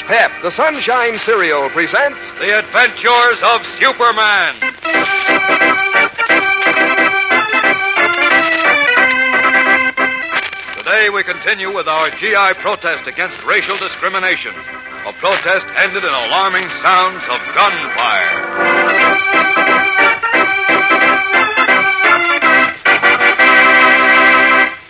Pep, the Sunshine Cereal, presents The Adventures of Superman. Today we continue with our GI protest against racial discrimination. A protest ended in alarming sounds of gunfire.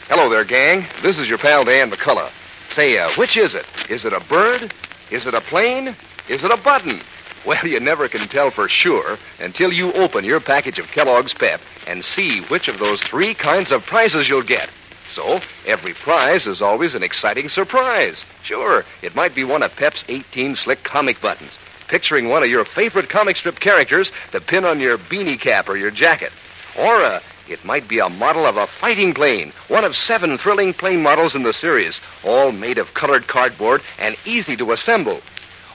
Hello there, gang. This is your pal Dan McCullough. Say, uh, which is it? Is it a bird? Is it a plane? Is it a button? Well, you never can tell for sure until you open your package of Kellogg's Pep and see which of those three kinds of prizes you'll get. So, every prize is always an exciting surprise. Sure, it might be one of Pep's 18 slick comic buttons, picturing one of your favorite comic strip characters to pin on your beanie cap or your jacket. Or, uh, it might be a model of a fighting plane, one of seven thrilling plane models in the series, all made of colored cardboard and easy to assemble.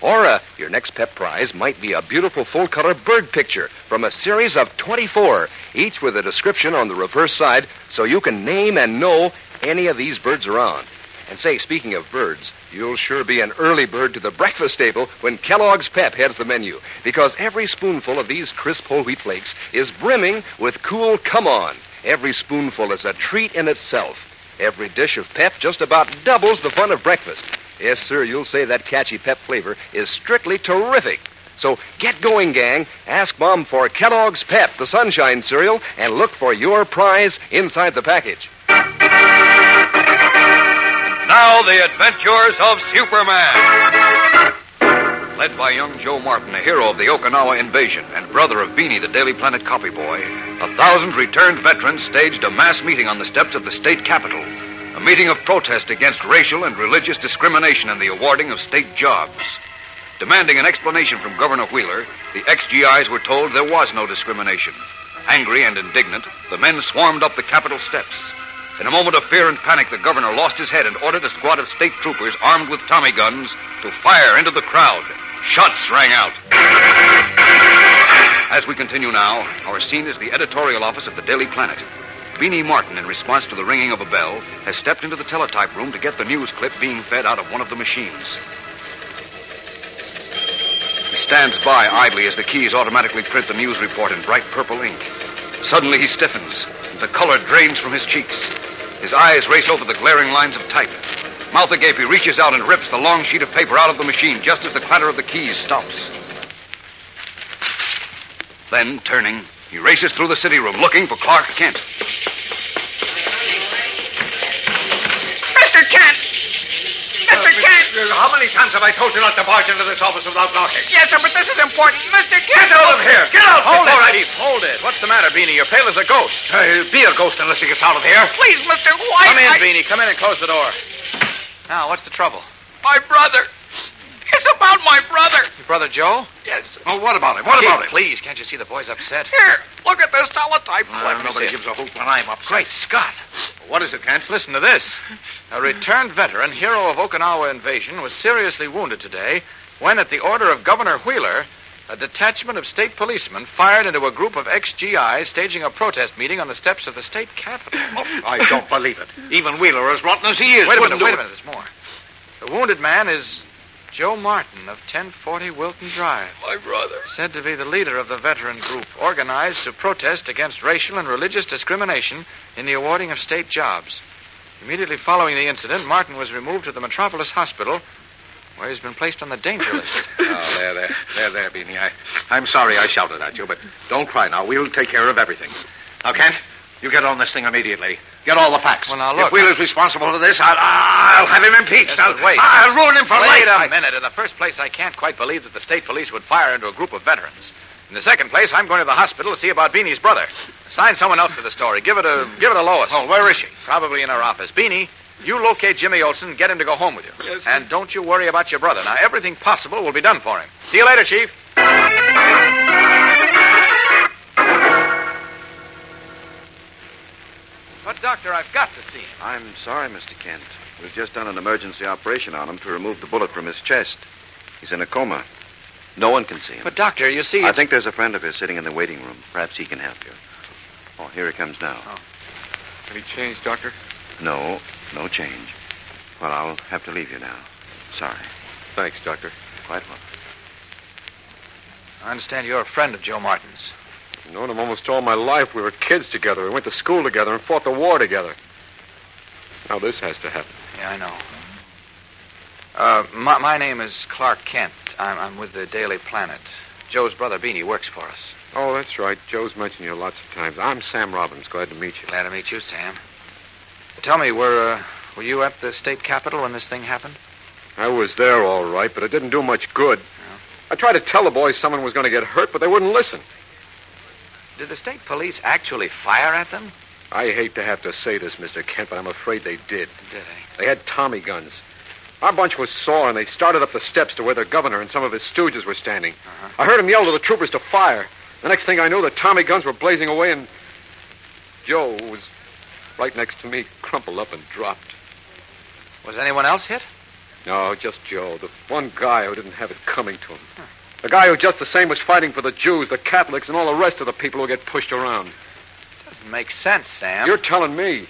Or uh, your next pep prize might be a beautiful full color bird picture from a series of 24, each with a description on the reverse side so you can name and know any of these birds around. And say, speaking of birds, you'll sure be an early bird to the breakfast table when Kellogg's Pep heads the menu, because every spoonful of these crisp whole wheat flakes is brimming with cool come on. Every spoonful is a treat in itself. Every dish of pep just about doubles the fun of breakfast. Yes, sir, you'll say that catchy pep flavor is strictly terrific. So get going, gang. Ask Mom for Kellogg's Pep, the sunshine cereal, and look for your prize inside the package. Now, the adventures of Superman. Led by young Joe Martin, a hero of the Okinawa invasion and brother of Beanie, the Daily Planet copy boy, a thousand returned veterans staged a mass meeting on the steps of the state capitol. A meeting of protest against racial and religious discrimination in the awarding of state jobs. Demanding an explanation from Governor Wheeler, the ex-GIs were told there was no discrimination. Angry and indignant, the men swarmed up the Capitol steps. In a moment of fear and panic, the governor lost his head and ordered a squad of state troopers armed with Tommy guns to fire into the crowd. Shots rang out. As we continue now, our scene is the editorial office of the Daily Planet. Beanie Martin, in response to the ringing of a bell, has stepped into the teletype room to get the news clip being fed out of one of the machines. He stands by idly as the keys automatically print the news report in bright purple ink. Suddenly he stiffens, the color drains from his cheeks. His eyes race over the glaring lines of type. Mouth agape, he reaches out and rips the long sheet of paper out of the machine just as the clatter of the keys stops. Then, turning, he races through the city room looking for Clark Kent. Mr. Kent! How many times have I told you not to barge into this office without knocking? Yes, sir, but this is important. Mr. Kent! Get out of here! Get out! Hold before it, I- Chief. Hold it. What's the matter, Beanie? You're pale as a ghost. I'll be a ghost unless he gets out of here. Please, Mr. White. Come in, I- Beanie. Come in and close the door. Now, what's the trouble? My brother. It's about my brother. Your brother Joe? Yes. Oh, what about him? What about him? Please, can't you see the boy's upset? Here, look at this teletype Uh, let Nobody gives a hoot when I'm upset. Great Scott. What is it, Kent? Listen to this. A returned veteran, hero of Okinawa invasion, was seriously wounded today when, at the order of Governor Wheeler, a detachment of state policemen fired into a group of ex-GIs staging a protest meeting on the steps of the state capitol. I don't believe it. Even Wheeler, as rotten as he is, Wait a minute, wait a minute, there's more. The wounded man is Joe Martin of 1040 Wilton Drive. My brother. Said to be the leader of the veteran group organized to protest against racial and religious discrimination in the awarding of state jobs. Immediately following the incident, Martin was removed to the Metropolis Hospital, where he's been placed on the danger list. Oh, there, there, there, there, Beanie. I, I'm sorry I shouted at you, but don't cry now. We'll take care of everything. Now, Kent, you get on this thing immediately. Get all the facts. Well, now, look, If Wheeler's responsible for this, I'll, I'll have him impeached. Yes, I'll, wait. I'll ruin him for Wait life. a minute. In the first place, I can't quite believe that the state police would fire into a group of veterans. In the second place, I'm going to the hospital to see about Beanie's brother. Assign someone else to the story. Give it a give it a Lois. Oh, where is she? Probably in her office. Beanie, You locate Jimmy Olsen get him to go home with you. Yes, sir. And don't you worry about your brother. Now, everything possible will be done for him. See you later, Chief. Doctor, I've got to see him. I'm sorry, Mr. Kent. We've just done an emergency operation on him to remove the bullet from his chest. He's in a coma. No one can see him. But, Doctor, you see. I think there's a friend of his sitting in the waiting room. Perhaps he can help you. Oh, here he comes now. Oh. Any change, Doctor? No, no change. Well, I'll have to leave you now. Sorry. Thanks, Doctor. Quite well. I understand you're a friend of Joe Martin's. I've known him almost all my life. We were kids together. We went to school together and fought the war together. Now this has to happen. Yeah, I know. Uh, my, my name is Clark Kent. I'm, I'm with the Daily Planet. Joe's brother Beanie works for us. Oh, that's right. Joe's mentioned you lots of times. I'm Sam Robbins. Glad to meet you. Glad to meet you, Sam. Tell me, were uh, were you at the state capitol when this thing happened? I was there all right, but it didn't do much good. I tried to tell the boys someone was going to get hurt, but they wouldn't listen. Did the state police actually fire at them? I hate to have to say this, Mr. Kent, but I'm afraid they did. Did they? They had Tommy guns. Our bunch was sore, and they started up the steps to where the governor and some of his stooges were standing. Uh-huh. I heard him yell to the troopers to fire. The next thing I knew, the Tommy guns were blazing away, and Joe was right next to me, crumpled up and dropped. Was anyone else hit? No, just Joe, the one guy who didn't have it coming to him. The guy who just the same was fighting for the Jews, the Catholics, and all the rest of the people who get pushed around. Doesn't make sense, Sam. You're telling me.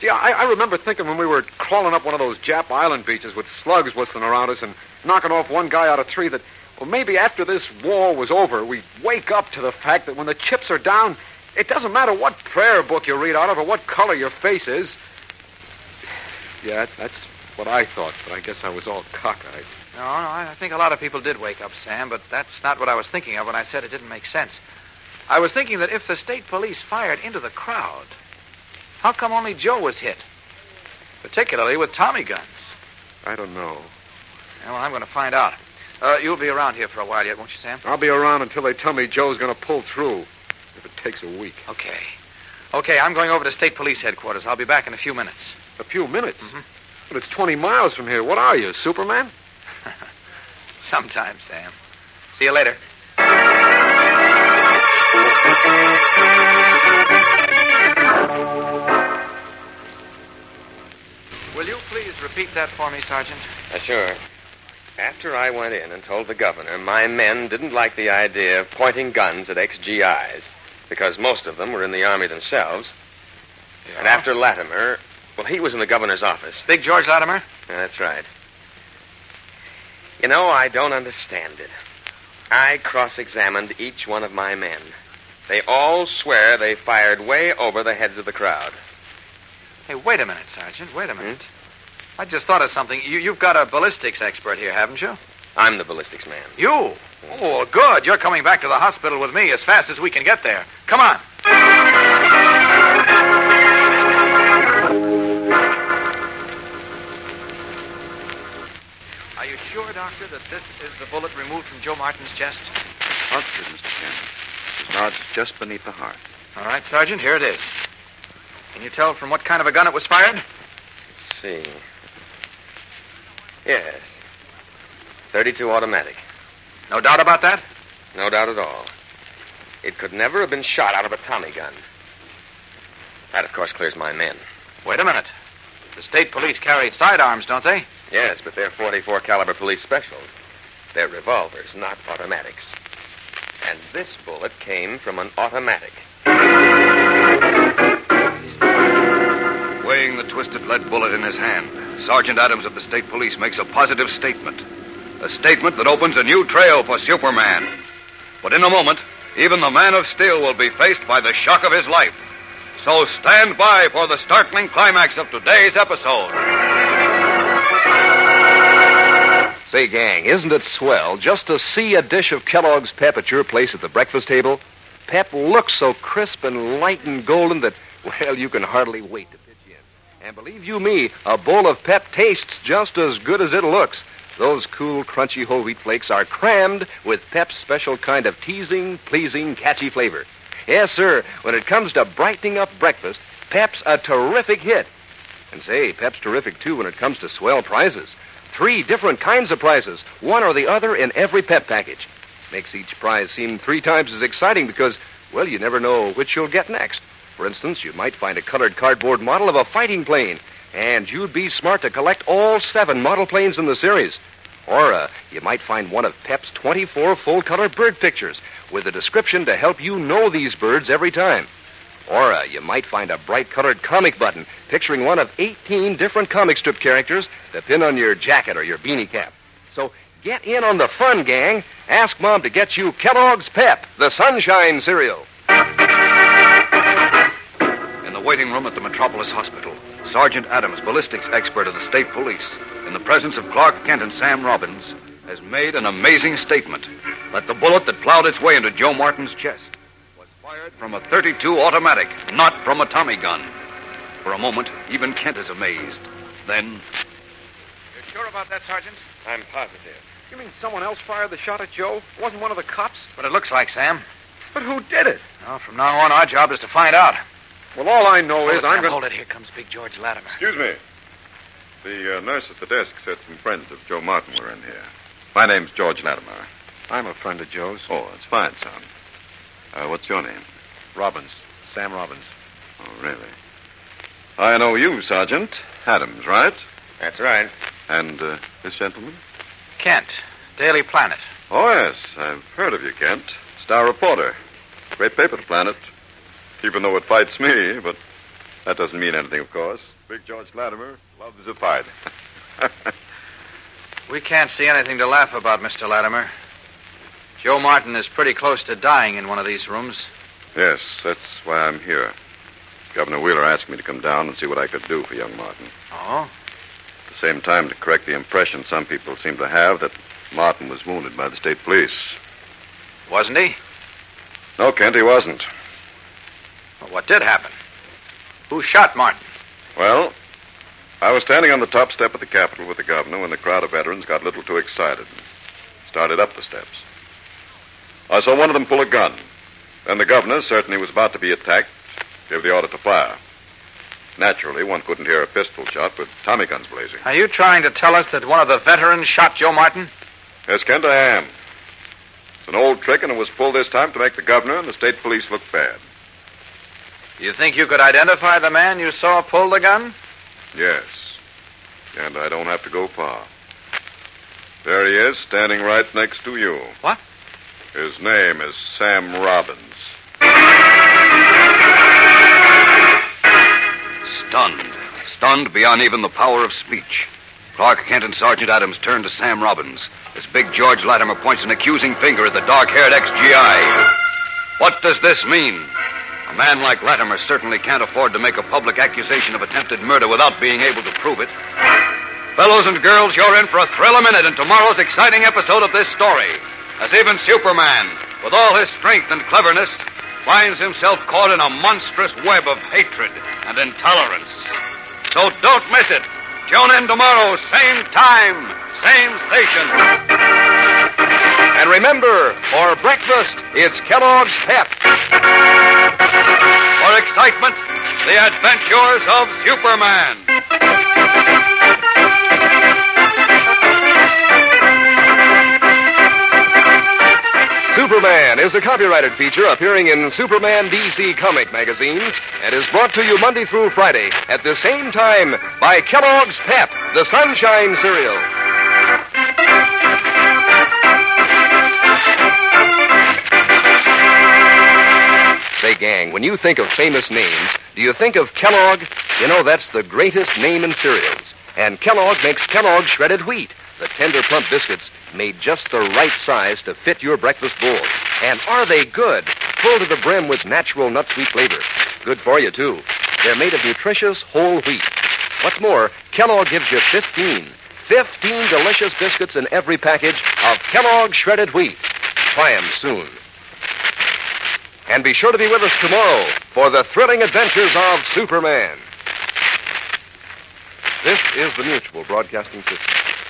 Gee, I, I remember thinking when we were crawling up one of those Jap Island beaches with slugs whistling around us and knocking off one guy out of three that, well, maybe after this war was over, we'd wake up to the fact that when the chips are down, it doesn't matter what prayer book you read out of or what color your face is. Yeah, that's what I thought, but I guess I was all cockeyed. No, no, I think a lot of people did wake up, Sam, but that's not what I was thinking of when I said it didn't make sense. I was thinking that if the state police fired into the crowd, how come only Joe was hit? Particularly with Tommy guns. I don't know. Yeah, well, I'm going to find out. Uh, you'll be around here for a while yet, won't you, Sam? I'll be around until they tell me Joe's going to pull through. If it takes a week. Okay. Okay, I'm going over to state police headquarters. I'll be back in a few minutes. A few minutes. Mhm. But it's 20 miles from here. What are you, Superman? Sometime, Sam. See you later. Will you please repeat that for me, Sergeant? Uh, sure. After I went in and told the governor my men didn't like the idea of pointing guns at ex-GIs because most of them were in the Army themselves, and after Latimer, well, he was in the governor's office. Big George Latimer? Yeah, That's right. You know, I don't understand it. I cross examined each one of my men. They all swear they fired way over the heads of the crowd. Hey, wait a minute, Sergeant. Wait a minute. Hmm? I just thought of something. You, you've got a ballistics expert here, haven't you? I'm the ballistics man. You? Hmm. Oh, good. You're coming back to the hospital with me as fast as we can get there. Come on. Sure, Doctor, that this is the bullet removed from Joe Martin's chest? Positive, Mr. Kent. His nod's just beneath the heart. All right, Sergeant, here it is. Can you tell from what kind of a gun it was fired? Let's see. Yes. 32 automatic. No doubt about that? No doubt at all. It could never have been shot out of a Tommy gun. That, of course, clears my men. Wait a minute. The state police carry sidearms, don't they? Yes, but they're 44 caliber police specials. They're revolvers, not automatics. And this bullet came from an automatic. Weighing the twisted lead bullet in his hand, Sergeant Adams of the state police makes a positive statement. A statement that opens a new trail for Superman. But in a moment, even the man of steel will be faced by the shock of his life. So stand by for the startling climax of today's episode. Say, gang, isn't it swell just to see a dish of Kellogg's Pep at your place at the breakfast table? Pep looks so crisp and light and golden that, well, you can hardly wait to pitch in. And believe you me, a bowl of Pep tastes just as good as it looks. Those cool, crunchy whole wheat flakes are crammed with Pep's special kind of teasing, pleasing, catchy flavor. Yes, sir, when it comes to brightening up breakfast, Pep's a terrific hit. And say, Pep's terrific, too, when it comes to swell prizes. Three different kinds of prizes, one or the other in every Pep package. Makes each prize seem three times as exciting because, well, you never know which you'll get next. For instance, you might find a colored cardboard model of a fighting plane, and you'd be smart to collect all seven model planes in the series. Or uh, you might find one of Pep's 24 full color bird pictures with a description to help you know these birds every time. Or uh, you might find a bright colored comic button picturing one of 18 different comic strip characters to pin on your jacket or your beanie cap. So get in on the fun, gang. Ask Mom to get you Kellogg's Pep, the Sunshine cereal. In the waiting room at the Metropolis Hospital, Sergeant Adams, ballistics expert of the state police, in the presence of Clark Kent and Sam Robbins, has made an amazing statement that the bullet that plowed its way into Joe Martin's chest fired from a 32 automatic, not from a Tommy gun. For a moment, even Kent is amazed. Then, You're sure about that, Sergeant? I'm positive. You mean someone else fired the shot at Joe? It wasn't one of the cops? But it looks like, Sam. But who did it? Well, from now on, our job is to find out. Well, all I know Hold is it, I'm going to. Hold it. Here comes Big George Latimer. Excuse me. The uh, nurse at the desk said some friends of Joe Martin were in here. My name's George Latimer. I'm a friend of Joe's. Oh, that's fine, son. Uh, what's your name? Robbins. Sam Robbins. Oh, really? I know you, Sergeant. Adams, right? That's right. And uh, this gentleman? Kent, Daily Planet. Oh, yes. I've heard of you, Kent. Star reporter. Great paper, Planet. Even though it fights me, but that doesn't mean anything, of course. Big George Latimer loves a fight. We can't see anything to laugh about, Mr. Latimer. Joe Martin is pretty close to dying in one of these rooms. Yes, that's why I'm here. Governor Wheeler asked me to come down and see what I could do for young Martin. Oh? At the same time, to correct the impression some people seem to have that Martin was wounded by the state police. Wasn't he? No, Kent, he wasn't. Well, what did happen? Who shot Martin? Well, I was standing on the top step of the Capitol with the governor when the crowd of veterans got a little too excited and started up the steps. I saw one of them pull a gun. Then the governor, certain he was about to be attacked, gave the order to fire. Naturally, one couldn't hear a pistol shot with Tommy guns blazing. Are you trying to tell us that one of the veterans shot Joe Martin? Yes, Kent, I am. It's an old trick, and it was pulled this time to make the governor and the state police look bad. You think you could identify the man you saw pull the gun? Yes. And I don't have to go far. There he is, standing right next to you. What? His name is Sam Robbins. stunned, stunned beyond even the power of speech, Clark Kent and Sergeant Adams turn to Sam Robbins as Big George Latimer points an accusing finger at the dark haired ex-GI. What does this mean? A man like Latimer certainly can't afford to make a public accusation of attempted murder without being able to prove it. Fellows and girls, you're in for a thrill a minute in tomorrow's exciting episode of this story. As even Superman, with all his strength and cleverness, finds himself caught in a monstrous web of hatred and intolerance. So don't miss it. Tune in tomorrow, same time, same station. And remember, for breakfast, it's Kellogg's Pep. For excitement, the adventures of Superman. Superman is a copyrighted feature appearing in Superman DC comic magazines and is brought to you Monday through Friday at the same time by Kellogg's Pep, the Sunshine Cereal. Say, gang, when you think of famous names, do you think of Kellogg? You know, that's the greatest name in cereals. And Kellogg makes Kellogg shredded wheat, the tender plump biscuits made just the right size to fit your breakfast bowl. And are they good? Full to the brim with natural nut sweet flavor. Good for you, too. They're made of nutritious whole wheat. What's more, Kellogg gives you 15. 15 delicious biscuits in every package of Kellogg shredded wheat. Try 'em soon. And be sure to be with us tomorrow for the thrilling adventures of Superman. This is the Mutual Broadcasting System.